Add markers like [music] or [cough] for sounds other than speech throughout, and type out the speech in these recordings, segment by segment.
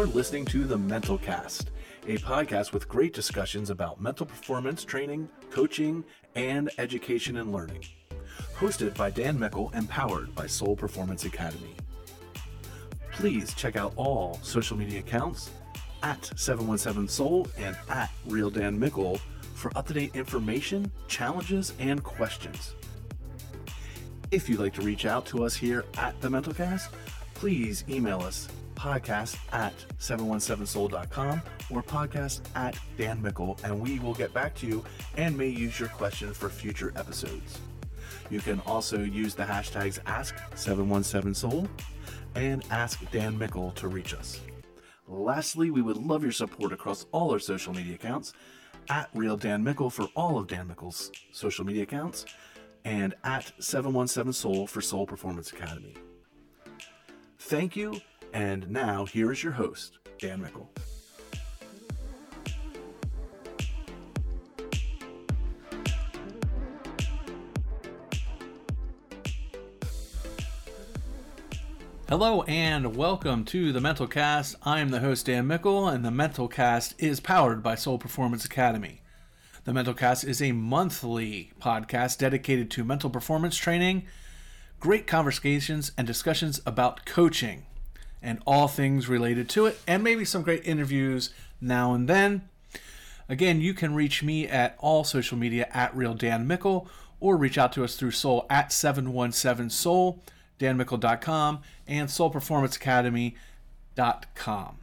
You're listening to The Mental Cast, a podcast with great discussions about mental performance training, coaching, and education and learning. Hosted by Dan Mickle and powered by Soul Performance Academy. Please check out all social media accounts at 717soul and at Real Dan Mickle for up to date information, challenges, and questions. If you'd like to reach out to us here at the Mental Cast, please email us podcast at 717soul.com or podcast at Dan Mickle, and we will get back to you and may use your question for future episodes. You can also use the hashtags Ask717Soul and Ask Dan Mickle to reach us. Lastly, we would love your support across all our social media accounts at Real Dan Mickle for all of Dan Mickle's social media accounts and at 717 Soul for Soul Performance Academy. Thank you, and now here is your host, Dan Mickle. Hello and welcome to the Mental Cast. I am the host Dan Mickle, and the Mental Cast is powered by Soul Performance Academy. The Mental Cast is a monthly podcast dedicated to mental performance training, great conversations and discussions about coaching and all things related to it, and maybe some great interviews now and then. Again, you can reach me at all social media at Real Dan Mickle or reach out to us through Soul at 717 Soul danmickle.com, and soulperformanceacademy.com.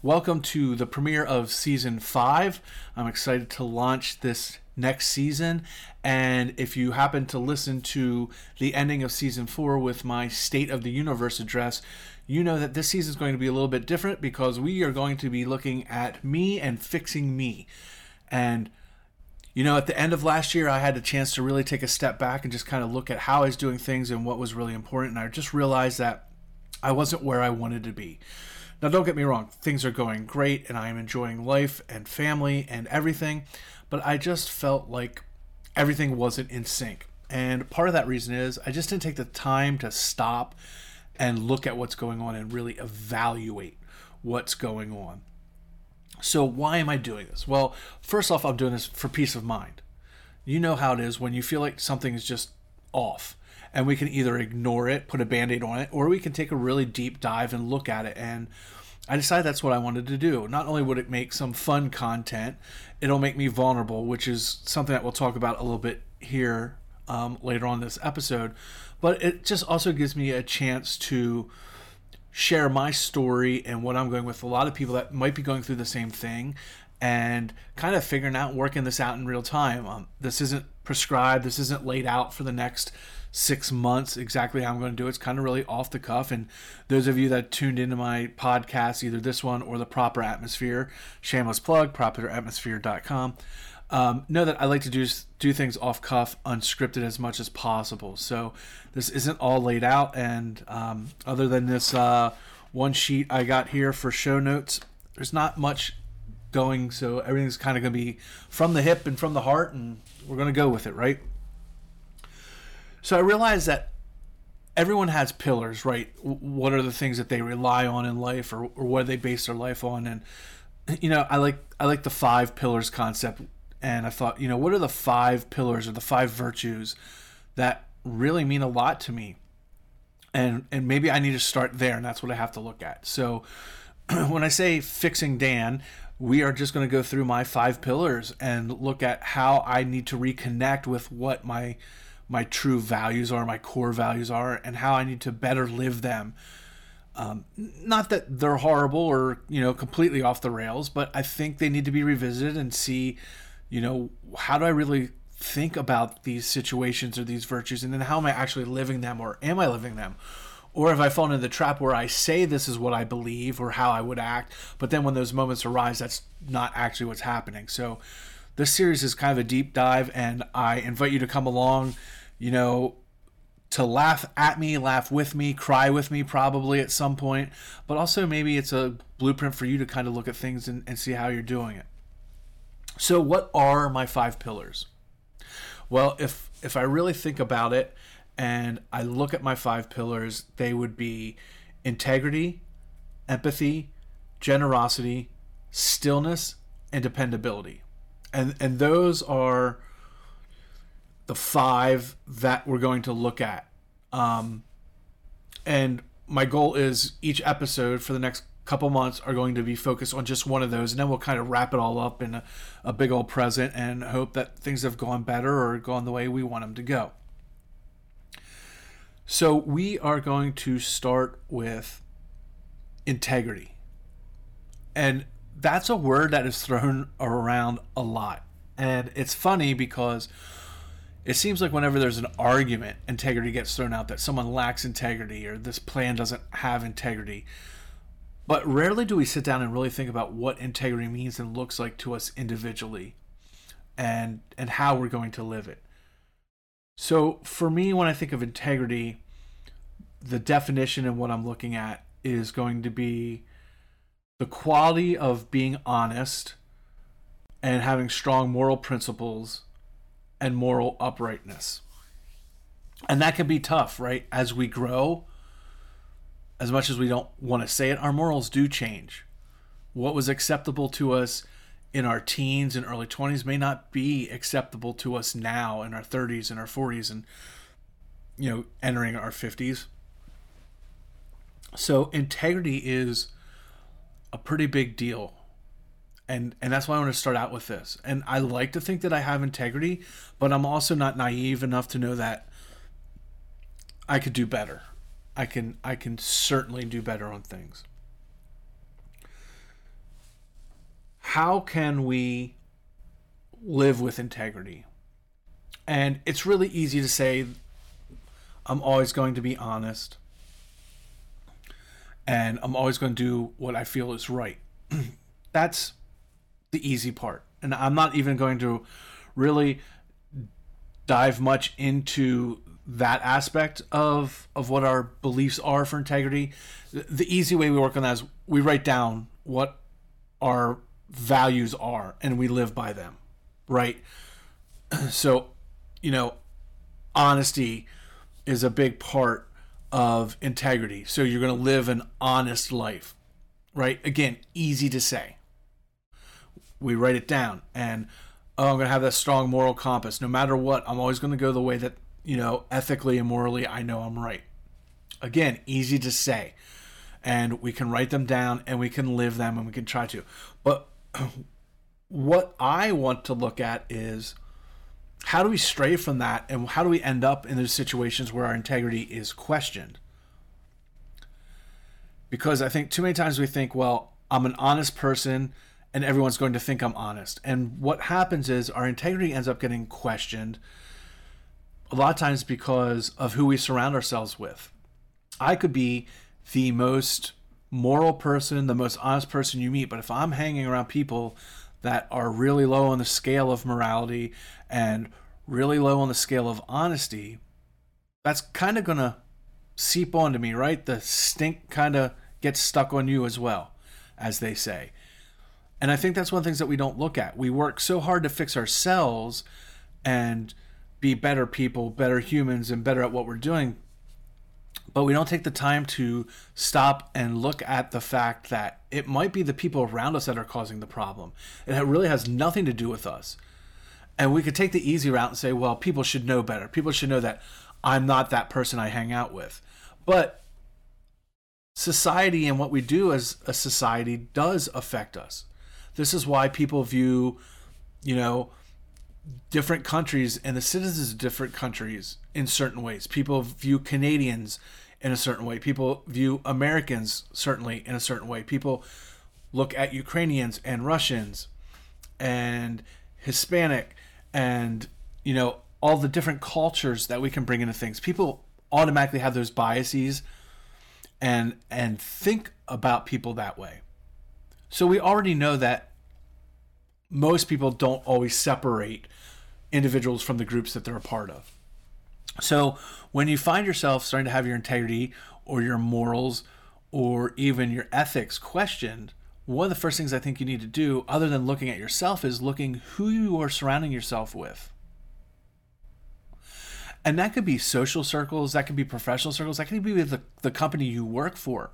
Welcome to the premiere of season five. I'm excited to launch this next season. And if you happen to listen to the ending of season four with my State of the Universe address, you know that this season is going to be a little bit different because we are going to be looking at me and fixing me. And you know, at the end of last year, I had a chance to really take a step back and just kind of look at how I was doing things and what was really important. And I just realized that I wasn't where I wanted to be. Now, don't get me wrong, things are going great and I am enjoying life and family and everything, but I just felt like everything wasn't in sync. And part of that reason is I just didn't take the time to stop and look at what's going on and really evaluate what's going on. So, why am I doing this? Well, first off, I'm doing this for peace of mind. You know how it is when you feel like something is just off, and we can either ignore it, put a band aid on it, or we can take a really deep dive and look at it. And I decided that's what I wanted to do. Not only would it make some fun content, it'll make me vulnerable, which is something that we'll talk about a little bit here um, later on this episode, but it just also gives me a chance to share my story and what I'm going with a lot of people that might be going through the same thing and kind of figuring out working this out in real time. Um, this isn't prescribed, this isn't laid out for the next six months exactly how I'm going to do it. It's kind of really off the cuff. And those of you that tuned into my podcast, either this one or the Proper Atmosphere, shameless plug, properatmosphere.com um, know that I like to do do things off cuff, unscripted as much as possible. So this isn't all laid out, and um, other than this uh, one sheet I got here for show notes, there's not much going. So everything's kind of going to be from the hip and from the heart, and we're going to go with it, right? So I realized that everyone has pillars, right? What are the things that they rely on in life, or, or what do they base their life on? And you know, I like I like the five pillars concept and I thought, you know, what are the five pillars or the five virtues that really mean a lot to me? And and maybe I need to start there, and that's what I have to look at. So [clears throat] when I say fixing Dan, we are just going to go through my five pillars and look at how I need to reconnect with what my my true values are, my core values are, and how I need to better live them. Um, not that they're horrible or you know completely off the rails, but I think they need to be revisited and see you know, how do I really think about these situations or these virtues? And then how am I actually living them or am I living them? Or have I fallen into the trap where I say this is what I believe or how I would act, but then when those moments arise, that's not actually what's happening. So this series is kind of a deep dive, and I invite you to come along, you know, to laugh at me, laugh with me, cry with me probably at some point, but also maybe it's a blueprint for you to kind of look at things and, and see how you're doing it. So, what are my five pillars? Well, if if I really think about it and I look at my five pillars, they would be integrity, empathy, generosity, stillness, and dependability. And and those are the five that we're going to look at. Um, and my goal is each episode for the next couple months are going to be focused on just one of those and then we'll kind of wrap it all up in a, a big old present and hope that things have gone better or gone the way we want them to go. So we are going to start with integrity. And that's a word that is thrown around a lot. And it's funny because it seems like whenever there's an argument integrity gets thrown out that someone lacks integrity or this plan doesn't have integrity but rarely do we sit down and really think about what integrity means and looks like to us individually and and how we're going to live it. So for me when I think of integrity, the definition and what I'm looking at is going to be the quality of being honest and having strong moral principles and moral uprightness. And that can be tough, right? As we grow, as much as we don't want to say it, our morals do change. What was acceptable to us in our teens and early 20s may not be acceptable to us now in our 30s and our 40s and you know entering our 50s so integrity is a pretty big deal. And and that's why I want to start out with this. And I like to think that I have integrity but I'm also not naive enough to know that I could do better I can I can certainly do better on things. How can we live with integrity? And it's really easy to say I'm always going to be honest and I'm always going to do what I feel is right. [clears throat] That's the easy part. And I'm not even going to really dive much into that aspect of of what our beliefs are for integrity the easy way we work on that is we write down what our values are and we live by them right? [clears throat] So you know honesty is a big part of integrity. So you're going to live an honest life right? Again easy to say. We write it down and oh i'm going to have that strong moral compass. No matter what i'm always going to go the way that you know, ethically and morally, I know I'm right. Again, easy to say. And we can write them down and we can live them and we can try to. But [clears throat] what I want to look at is how do we stray from that and how do we end up in those situations where our integrity is questioned? Because I think too many times we think, well, I'm an honest person and everyone's going to think I'm honest. And what happens is our integrity ends up getting questioned a lot of times because of who we surround ourselves with. I could be the most moral person, the most honest person you meet, but if I'm hanging around people that are really low on the scale of morality and really low on the scale of honesty, that's kind of going to seep onto me, right? The stink kind of gets stuck on you as well, as they say. And I think that's one of the things that we don't look at. We work so hard to fix ourselves and be better people, better humans, and better at what we're doing. But we don't take the time to stop and look at the fact that it might be the people around us that are causing the problem. It really has nothing to do with us. And we could take the easy route and say, well, people should know better. People should know that I'm not that person I hang out with. But society and what we do as a society does affect us. This is why people view, you know, different countries and the citizens of different countries in certain ways. People view Canadians in a certain way. People view Americans certainly in a certain way. People look at Ukrainians and Russians and Hispanic and you know all the different cultures that we can bring into things. People automatically have those biases and and think about people that way. So we already know that most people don't always separate individuals from the groups that they're a part of. So when you find yourself starting to have your integrity or your morals or even your ethics questioned, one of the first things I think you need to do, other than looking at yourself, is looking who you are surrounding yourself with. And that could be social circles, that could be professional circles, that could be with the, the company you work for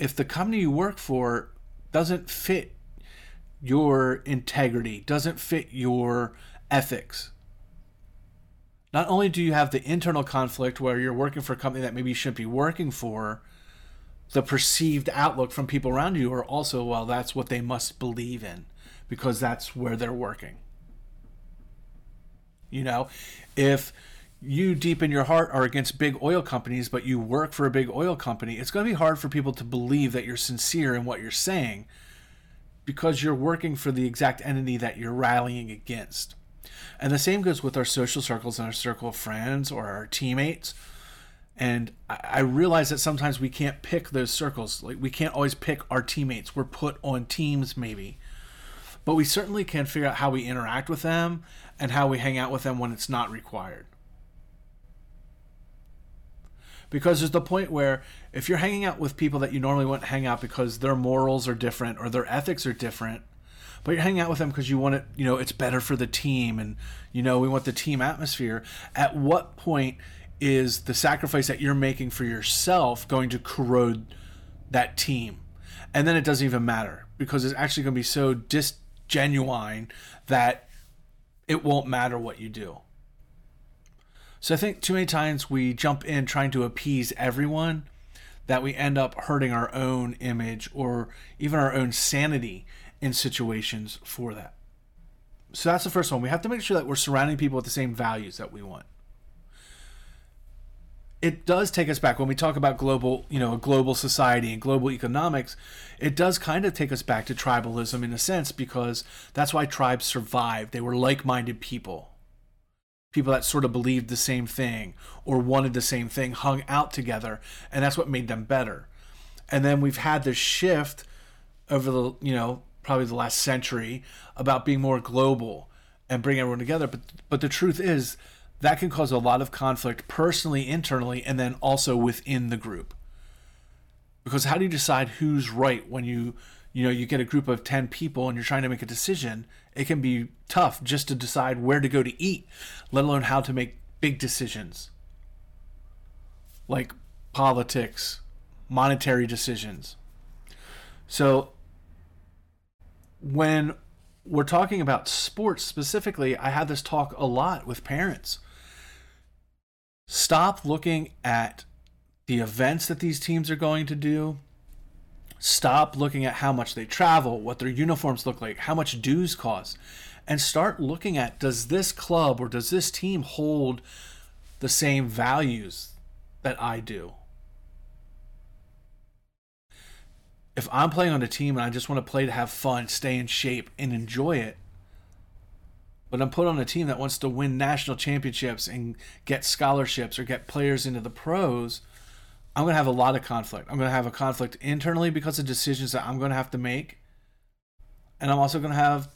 if the company you work for doesn't fit your integrity, doesn't fit your ethics, not only do you have the internal conflict where you're working for a company that maybe you shouldn't be working for, the perceived outlook from people around you are also, well, that's what they must believe in because that's where they're working. You know, if you deep in your heart are against big oil companies, but you work for a big oil company, it's going to be hard for people to believe that you're sincere in what you're saying because you're working for the exact entity that you're rallying against. And the same goes with our social circles and our circle of friends or our teammates. And I realize that sometimes we can't pick those circles. Like we can't always pick our teammates. We're put on teams maybe. But we certainly can figure out how we interact with them and how we hang out with them when it's not required. Because there's the point where if you're hanging out with people that you normally wouldn't hang out because their morals are different or their ethics are different, but you're hanging out with them because you want it, you know, it's better for the team and, you know, we want the team atmosphere. At what point is the sacrifice that you're making for yourself going to corrode that team? And then it doesn't even matter because it's actually going to be so disgenuine that it won't matter what you do. So I think too many times we jump in trying to appease everyone that we end up hurting our own image or even our own sanity in situations for that. So that's the first one. We have to make sure that we're surrounding people with the same values that we want. It does take us back when we talk about global, you know, a global society and global economics. It does kind of take us back to tribalism in a sense because that's why tribes survived. They were like-minded people. People that sort of believed the same thing or wanted the same thing hung out together, and that's what made them better. And then we've had this shift over the, you know, probably the last century about being more global and bring everyone together. But but the truth is that can cause a lot of conflict personally, internally, and then also within the group. Because how do you decide who's right when you you know you get a group of 10 people and you're trying to make a decision it can be tough just to decide where to go to eat let alone how to make big decisions like politics monetary decisions so when we're talking about sports specifically, I have this talk a lot with parents. Stop looking at the events that these teams are going to do. Stop looking at how much they travel, what their uniforms look like, how much dues cost, and start looking at does this club or does this team hold the same values that I do? if I'm playing on a team and I just want to play to have fun, stay in shape, and enjoy it, but I'm put on a team that wants to win national championships and get scholarships or get players into the pros, I'm going to have a lot of conflict. I'm going to have a conflict internally because of decisions that I'm going to have to make. And I'm also going to have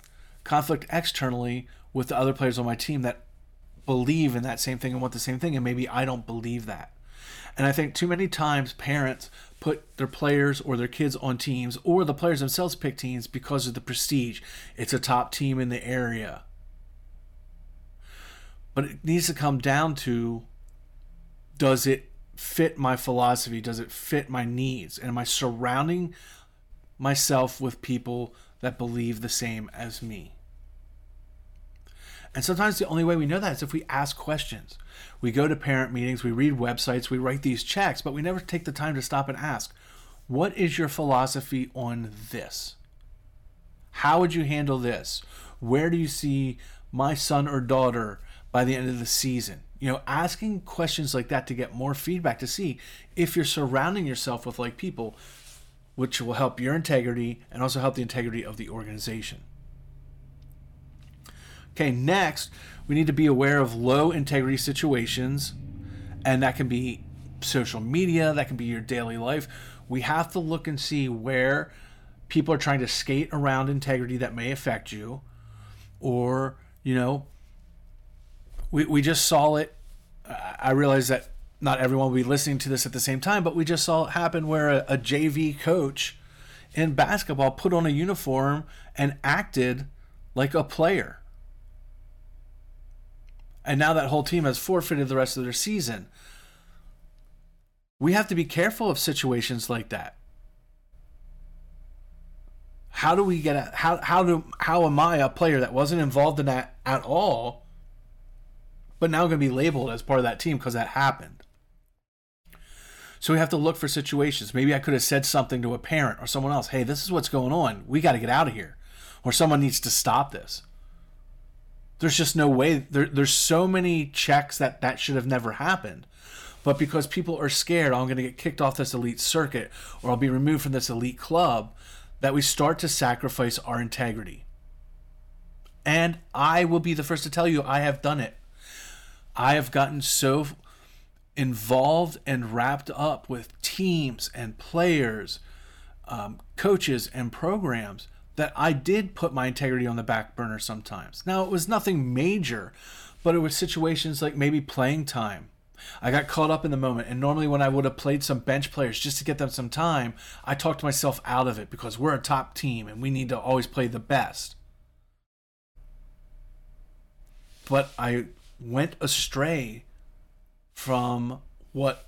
conflict externally with the other players on my team that believe in that same thing and want the same thing. And maybe I don't believe that. And I think too many times parents put their players or their kids on teams, or the players themselves pick teams because of the prestige. It's a top team in the area. But it needs to come down to does it fit my philosophy? Does it fit my needs? And am I surrounding myself with people that believe the same as me? And sometimes the only way we know that is if we ask questions. We go to parent meetings, we read websites, we write these checks, but we never take the time to stop and ask, what is your philosophy on this? How would you handle this? Where do you see my son or daughter by the end of the season? You know, asking questions like that to get more feedback to see if you're surrounding yourself with like people, which will help your integrity and also help the integrity of the organization. Okay, next, we need to be aware of low integrity situations, and that can be social media, that can be your daily life. We have to look and see where people are trying to skate around integrity that may affect you, or, you know, we, we just saw it. I realize that not everyone will be listening to this at the same time, but we just saw it happen where a, a JV coach in basketball put on a uniform and acted like a player and now that whole team has forfeited the rest of their season. We have to be careful of situations like that. How do we get a, how how do how am I a player that wasn't involved in that at all, but now going to be labeled as part of that team because that happened? So we have to look for situations. Maybe I could have said something to a parent or someone else. Hey, this is what's going on. We got to get out of here, or someone needs to stop this. There's just no way. There, there's so many checks that that should have never happened. But because people are scared, oh, I'm going to get kicked off this elite circuit or I'll be removed from this elite club, that we start to sacrifice our integrity. And I will be the first to tell you, I have done it. I have gotten so involved and wrapped up with teams and players, um, coaches, and programs that I did put my integrity on the back burner sometimes. Now, it was nothing major, but it was situations like maybe playing time. I got caught up in the moment, and normally when I would have played some bench players just to get them some time, I talked myself out of it because we're a top team and we need to always play the best. But I went astray from what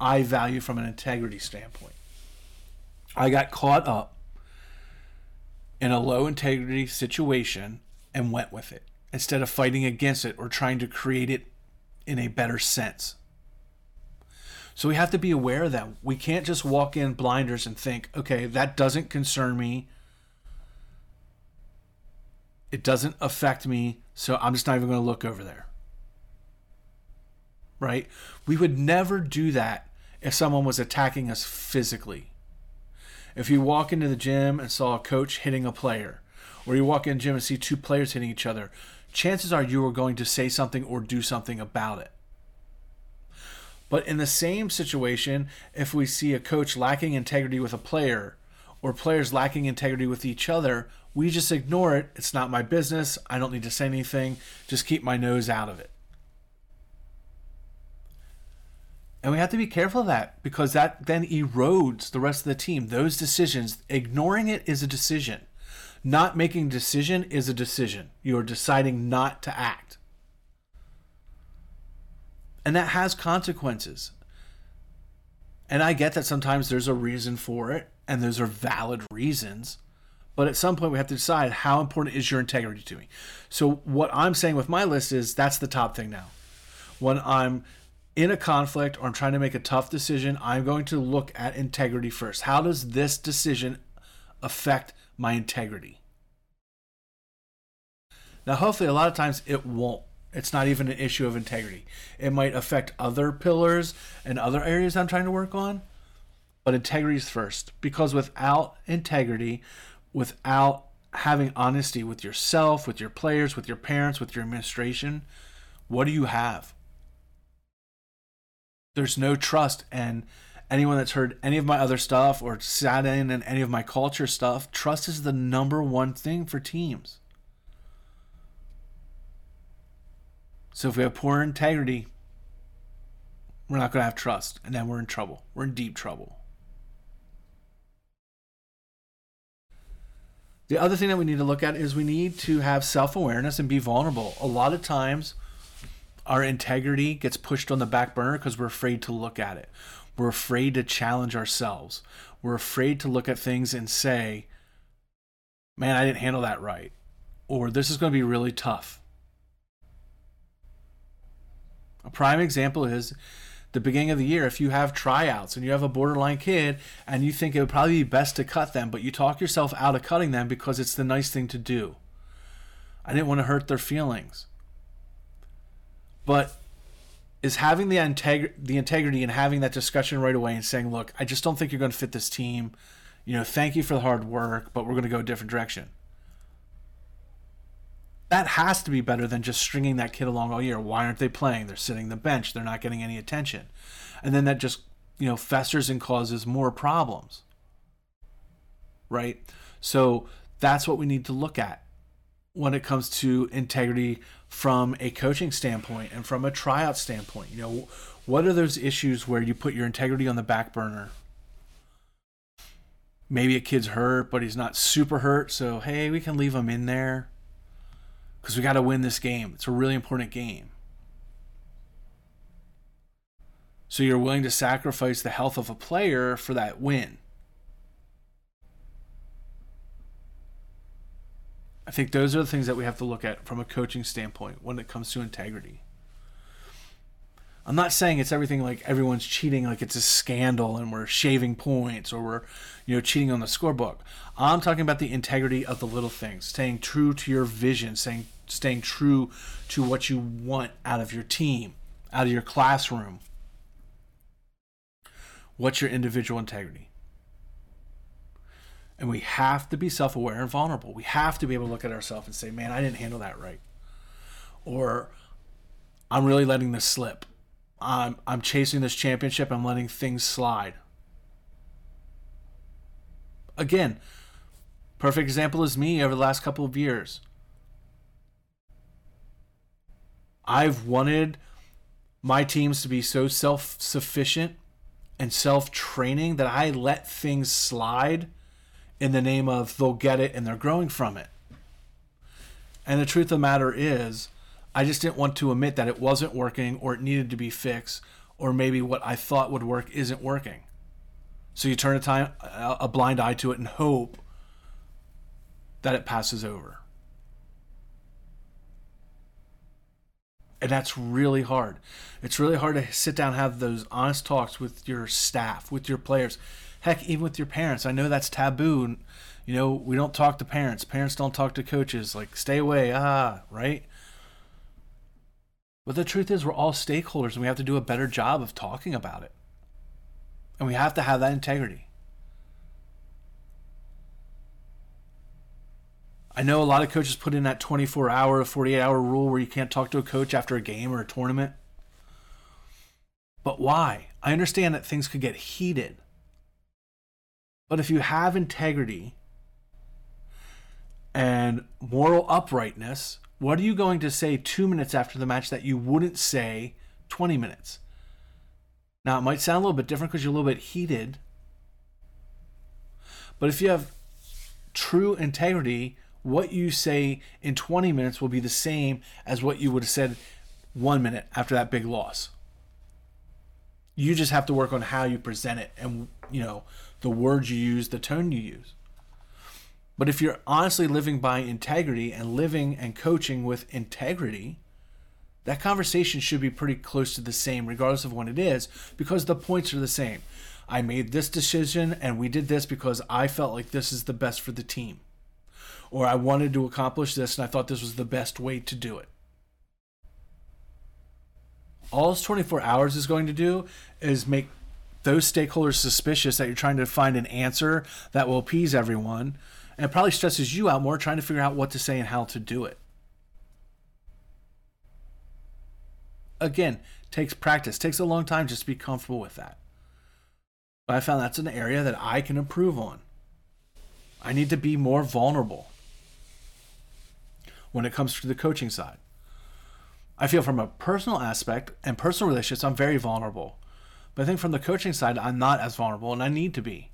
I value from an integrity standpoint. I got caught up in a low integrity situation and went with it instead of fighting against it or trying to create it in a better sense. So we have to be aware of that. We can't just walk in blinders and think, okay, that doesn't concern me. It doesn't affect me, so I'm just not even going to look over there. Right? We would never do that if someone was attacking us physically. If you walk into the gym and saw a coach hitting a player, or you walk in the gym and see two players hitting each other, chances are you are going to say something or do something about it. But in the same situation, if we see a coach lacking integrity with a player, or players lacking integrity with each other, we just ignore it. It's not my business. I don't need to say anything. Just keep my nose out of it. And we have to be careful of that because that then erodes the rest of the team. Those decisions, ignoring it is a decision. Not making a decision is a decision. You are deciding not to act. And that has consequences. And I get that sometimes there's a reason for it, and those are valid reasons. But at some point, we have to decide how important is your integrity to me. So, what I'm saying with my list is that's the top thing now. When I'm in a conflict or I'm trying to make a tough decision, I'm going to look at integrity first. How does this decision affect my integrity? Now, hopefully, a lot of times it won't. It's not even an issue of integrity. It might affect other pillars and other areas I'm trying to work on, but integrity is first because without integrity, without having honesty with yourself, with your players, with your parents, with your administration, what do you have? there's no trust and anyone that's heard any of my other stuff or sat in and any of my culture stuff trust is the number one thing for teams. So if we have poor integrity we're not going to have trust and then we're in trouble. We're in deep trouble the other thing that we need to look at is we need to have self-awareness and be vulnerable a lot of times our integrity gets pushed on the back burner because we're afraid to look at it. We're afraid to challenge ourselves. We're afraid to look at things and say, man, I didn't handle that right. Or this is going to be really tough. A prime example is the beginning of the year. If you have tryouts and you have a borderline kid and you think it would probably be best to cut them, but you talk yourself out of cutting them because it's the nice thing to do. I didn't want to hurt their feelings but is having the integ- the integrity and having that discussion right away and saying, "Look, I just don't think you're going to fit this team. You know, thank you for the hard work, but we're going to go a different direction." That has to be better than just stringing that kid along all year. Why aren't they playing? They're sitting the bench. They're not getting any attention, and then that just you know festers and causes more problems. Right. So that's what we need to look at when it comes to integrity from a coaching standpoint and from a tryout standpoint. You know, what are those issues where you put your integrity on the back burner? Maybe a kid's hurt, but he's not super hurt, so hey, we can leave him in there because we got to win this game. It's a really important game. So you're willing to sacrifice the health of a player for that win. I think those are the things that we have to look at from a coaching standpoint when it comes to integrity. I'm not saying it's everything like everyone's cheating like it's a scandal and we're shaving points or we're you know cheating on the scorebook. I'm talking about the integrity of the little things, staying true to your vision, staying staying true to what you want out of your team, out of your classroom. What's your individual integrity? And we have to be self aware and vulnerable. We have to be able to look at ourselves and say, man, I didn't handle that right. Or I'm really letting this slip. I'm, I'm chasing this championship. I'm letting things slide. Again, perfect example is me over the last couple of years. I've wanted my teams to be so self sufficient and self training that I let things slide in the name of they'll get it and they're growing from it. And the truth of the matter is, I just didn't want to admit that it wasn't working or it needed to be fixed or maybe what I thought would work isn't working. So you turn a, time, a blind eye to it and hope that it passes over. And that's really hard. It's really hard to sit down and have those honest talks with your staff, with your players Heck, even with your parents, I know that's taboo. You know, we don't talk to parents. Parents don't talk to coaches. Like, stay away. Ah, right? But the truth is, we're all stakeholders and we have to do a better job of talking about it. And we have to have that integrity. I know a lot of coaches put in that 24 hour, 48 hour rule where you can't talk to a coach after a game or a tournament. But why? I understand that things could get heated. But if you have integrity and moral uprightness, what are you going to say two minutes after the match that you wouldn't say 20 minutes? Now, it might sound a little bit different because you're a little bit heated. But if you have true integrity, what you say in 20 minutes will be the same as what you would have said one minute after that big loss. You just have to work on how you present it and, you know, the words you use, the tone you use. But if you're honestly living by integrity and living and coaching with integrity, that conversation should be pretty close to the same, regardless of when it is, because the points are the same. I made this decision and we did this because I felt like this is the best for the team. Or I wanted to accomplish this and I thought this was the best way to do it. All 24 hours is going to do is make those stakeholders suspicious that you're trying to find an answer that will appease everyone. And it probably stresses you out more trying to figure out what to say and how to do it. Again, takes practice, takes a long time just to be comfortable with that. But I found that's an area that I can improve on. I need to be more vulnerable when it comes to the coaching side. I feel from a personal aspect and personal relationships, I'm very vulnerable. But I think from the coaching side, I'm not as vulnerable, and I need to be.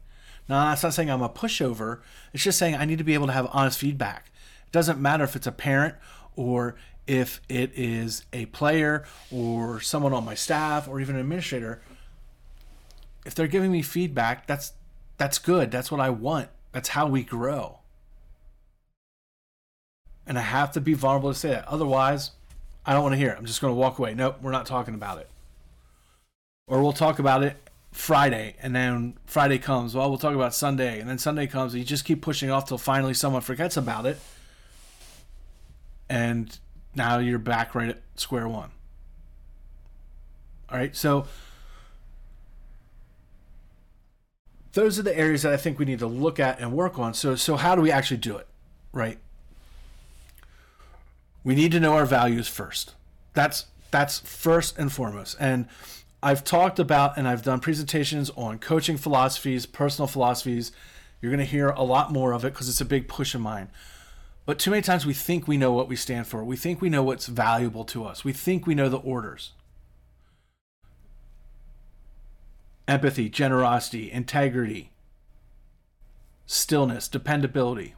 Now, that's not saying I'm a pushover. It's just saying I need to be able to have honest feedback. It doesn't matter if it's a parent or if it is a player or someone on my staff or even an administrator. If they're giving me feedback, that's that's good. That's what I want. That's how we grow. And I have to be vulnerable to say that. Otherwise, I don't want to hear it. I'm just going to walk away. Nope, we're not talking about it or we'll talk about it Friday, and then Friday comes. Well, we'll talk about Sunday, and then Sunday comes. And you just keep pushing off till finally someone forgets about it, and now you're back right at square one. All right, so those are the areas that I think we need to look at and work on. So, so how do we actually do it? Right. We need to know our values first. That's that's first and foremost. And I've talked about and I've done presentations on coaching philosophies, personal philosophies. You're going to hear a lot more of it because it's a big push of mine. But too many times we think we know what we stand for. We think we know what's valuable to us. We think we know the orders. Empathy, generosity, integrity, stillness, dependability.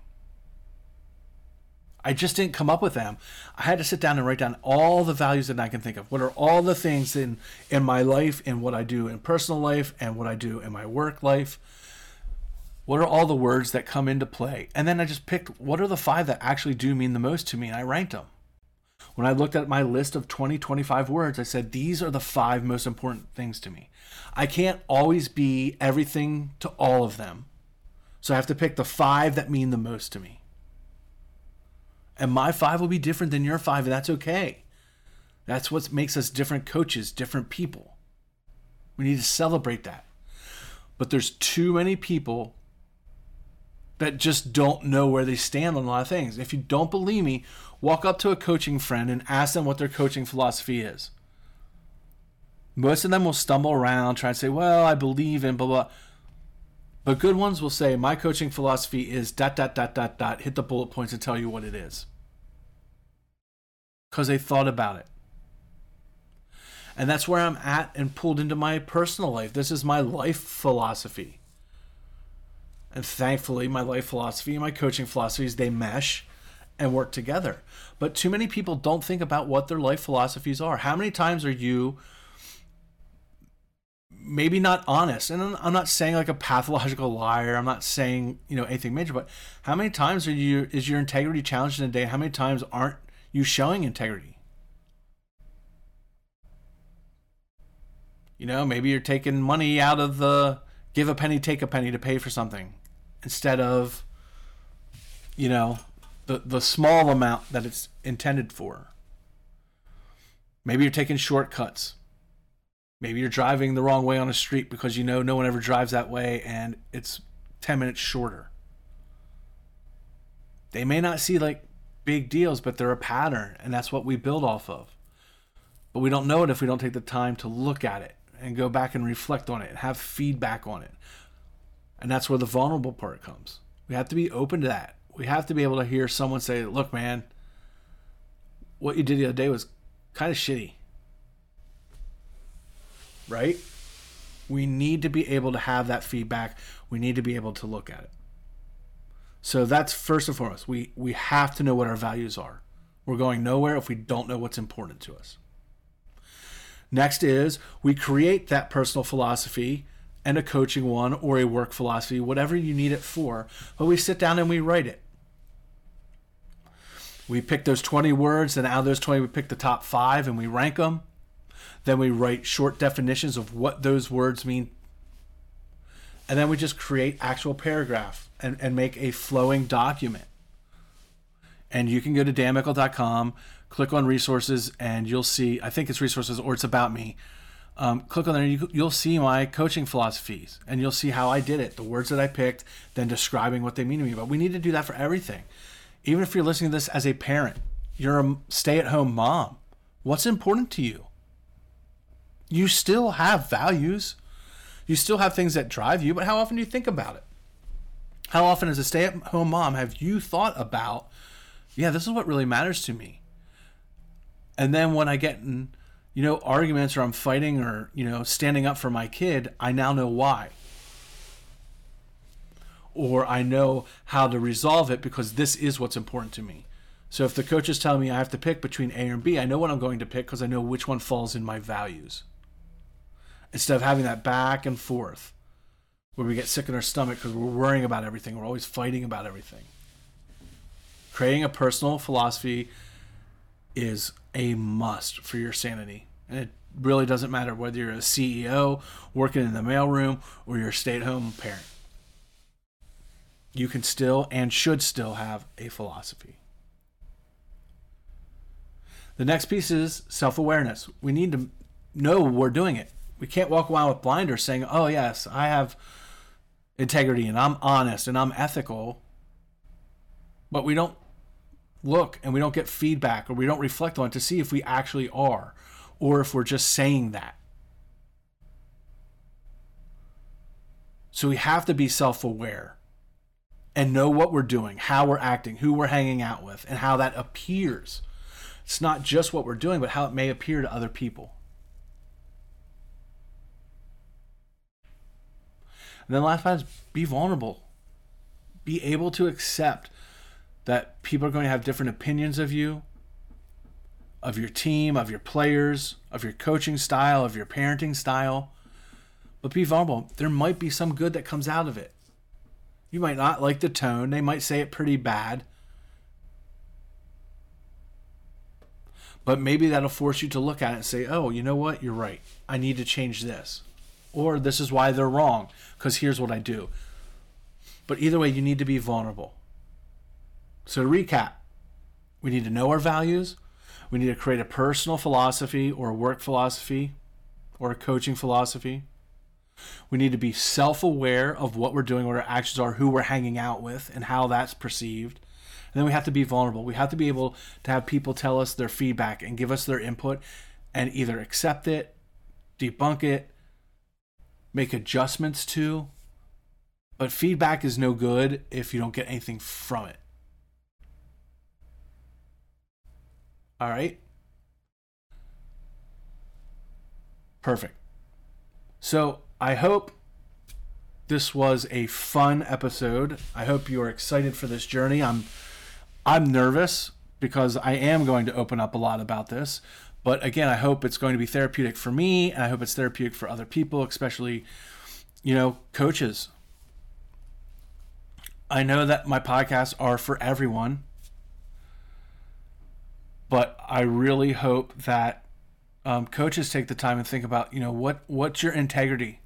I just didn't come up with them. I had to sit down and write down all the values that I can think of. What are all the things in in my life and what I do in personal life and what I do in my work life? What are all the words that come into play? And then I just picked what are the five that actually do mean the most to me, and I ranked them. When I looked at my list of 20, 25 words, I said, these are the five most important things to me. I can't always be everything to all of them. So I have to pick the five that mean the most to me. And my five will be different than your five, and that's okay. That's what makes us different coaches, different people. We need to celebrate that. But there's too many people that just don't know where they stand on a lot of things. If you don't believe me, walk up to a coaching friend and ask them what their coaching philosophy is. Most of them will stumble around, try to say, well, I believe in blah, blah. But good ones will say, my coaching philosophy is dot, dot, dot, dot, dot, hit the bullet points and tell you what it is. Because they thought about it. And that's where I'm at and pulled into my personal life. This is my life philosophy. And thankfully, my life philosophy and my coaching philosophies, they mesh and work together. But too many people don't think about what their life philosophies are. How many times are you maybe not honest? And I'm not saying like a pathological liar. I'm not saying, you know, anything major, but how many times are you is your integrity challenged in a day? How many times aren't you showing integrity? You know, maybe you're taking money out of the give a penny, take a penny to pay for something instead of you know the the small amount that it's intended for. Maybe you're taking shortcuts. Maybe you're driving the wrong way on a street because you know no one ever drives that way and it's 10 minutes shorter. They may not see like big deals, but they're a pattern and that's what we build off of. But we don't know it if we don't take the time to look at it and go back and reflect on it and have feedback on it. And that's where the vulnerable part comes. We have to be open to that. We have to be able to hear someone say, look, man, what you did the other day was kind of shitty. Right? We need to be able to have that feedback. We need to be able to look at it. So that's first and foremost. We we have to know what our values are. We're going nowhere if we don't know what's important to us. Next is we create that personal philosophy and a coaching one or a work philosophy, whatever you need it for. But we sit down and we write it. We pick those 20 words, and out of those 20, we pick the top five and we rank them. Then we write short definitions of what those words mean. And then we just create actual paragraph and, and make a flowing document. And you can go to danmickle.com, click on resources, and you'll see, I think it's resources or it's about me um, click on there you, you'll see my coaching philosophies and you'll see how i did it the words that i picked then describing what they mean to me but we need to do that for everything even if you're listening to this as a parent you're a stay-at-home mom what's important to you you still have values you still have things that drive you but how often do you think about it how often as a stay-at-home mom have you thought about yeah this is what really matters to me and then when i get in you know, arguments or I'm fighting or, you know, standing up for my kid, I now know why. Or I know how to resolve it because this is what's important to me. So if the coach is telling me I have to pick between A and B, I know what I'm going to pick because I know which one falls in my values. Instead of having that back and forth where we get sick in our stomach because we're worrying about everything, we're always fighting about everything. Creating a personal philosophy is a must for your sanity. And it really doesn't matter whether you're a CEO working in the mailroom or you're a stay at home parent. You can still and should still have a philosophy. The next piece is self awareness. We need to know we're doing it. We can't walk around with blinders saying, oh, yes, I have integrity and I'm honest and I'm ethical. But we don't look and we don't get feedback or we don't reflect on it to see if we actually are or if we're just saying that. So we have to be self aware and know what we're doing, how we're acting, who we're hanging out with, and how that appears. It's not just what we're doing, but how it may appear to other people. And then last part is be vulnerable. Be able to accept that people are going to have different opinions of you, of your team, of your players, of your coaching style, of your parenting style. But be vulnerable. There might be some good that comes out of it. You might not like the tone. They might say it pretty bad. But maybe that'll force you to look at it and say, oh, you know what? You're right. I need to change this. Or this is why they're wrong, because here's what I do. But either way, you need to be vulnerable. So to recap, we need to know our values. We need to create a personal philosophy or a work philosophy or a coaching philosophy. We need to be self aware of what we're doing, what our actions are, who we're hanging out with, and how that's perceived. And then we have to be vulnerable. We have to be able to have people tell us their feedback and give us their input and either accept it, debunk it, make adjustments to. But feedback is no good if you don't get anything from it. All right. Perfect. So I hope this was a fun episode. I hope you are excited for this journey. I'm I'm nervous because I am going to open up a lot about this. But again, I hope it's going to be therapeutic for me and I hope it's therapeutic for other people, especially you know, coaches. I know that my podcasts are for everyone but I really hope that um, coaches take the time and think about, you know, what what's your integrity?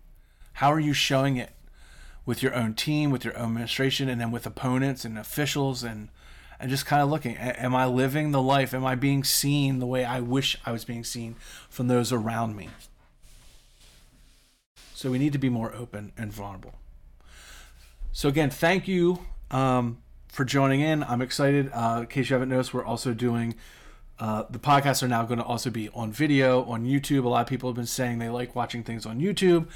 How are you showing it with your own team, with your own administration, and then with opponents and officials, and and just kind of looking, am I living the life? Am I being seen the way I wish I was being seen from those around me? So we need to be more open and vulnerable. So again, thank you um, for joining in. I'm excited. Uh, in case you haven't noticed, we're also doing uh, the podcasts are now going to also be on video on YouTube. A lot of people have been saying they like watching things on YouTube.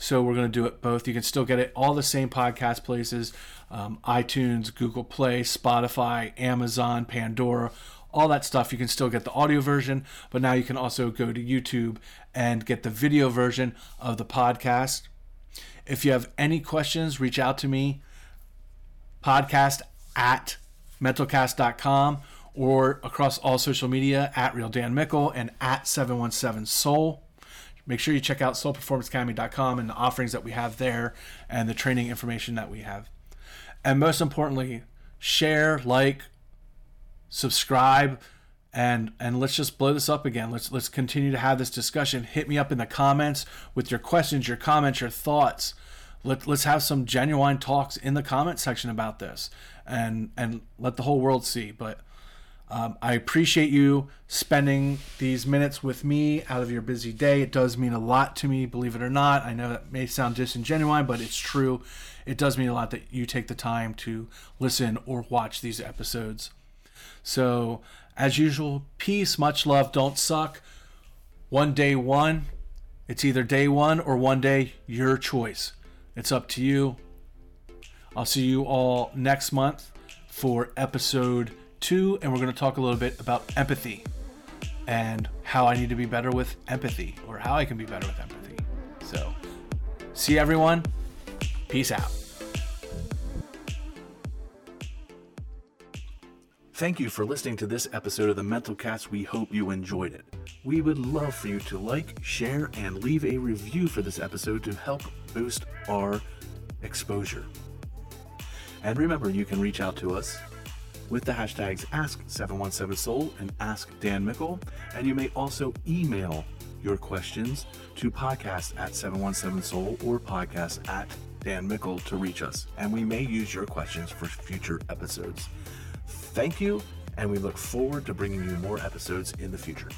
So we're going to do it both. You can still get it all the same podcast places um, iTunes, Google Play, Spotify, Amazon, Pandora, all that stuff. You can still get the audio version, but now you can also go to YouTube and get the video version of the podcast. If you have any questions, reach out to me. Podcast at mentalcast.com or across all social media at Real Dan Mickle and at 717 Soul. Make sure you check out soulperformanceacademy.com and the offerings that we have there and the training information that we have. And most importantly, share, like, subscribe, and and let's just blow this up again. Let's let's continue to have this discussion. Hit me up in the comments with your questions, your comments, your thoughts. Let, let's have some genuine talks in the comment section about this and and let the whole world see. But um, I appreciate you spending these minutes with me out of your busy day. It does mean a lot to me, believe it or not. I know that may sound disingenuous, but it's true. It does mean a lot that you take the time to listen or watch these episodes. So, as usual, peace, much love, don't suck. One day, one. It's either day one or one day, your choice. It's up to you. I'll see you all next month for episode two, and we're going to talk a little bit about empathy and how I need to be better with empathy or how I can be better with empathy. So, see everyone. Peace out. Thank you for listening to this episode of the Mental Cast. We hope you enjoyed it. We would love for you to like, share, and leave a review for this episode to help boost our exposure. And remember, you can reach out to us with the hashtags Ask717Soul and Ask Dan. And you may also email your questions to podcast at 717soul or podcast at Dan Mickle to reach us. And we may use your questions for future episodes. Thank you, and we look forward to bringing you more episodes in the future.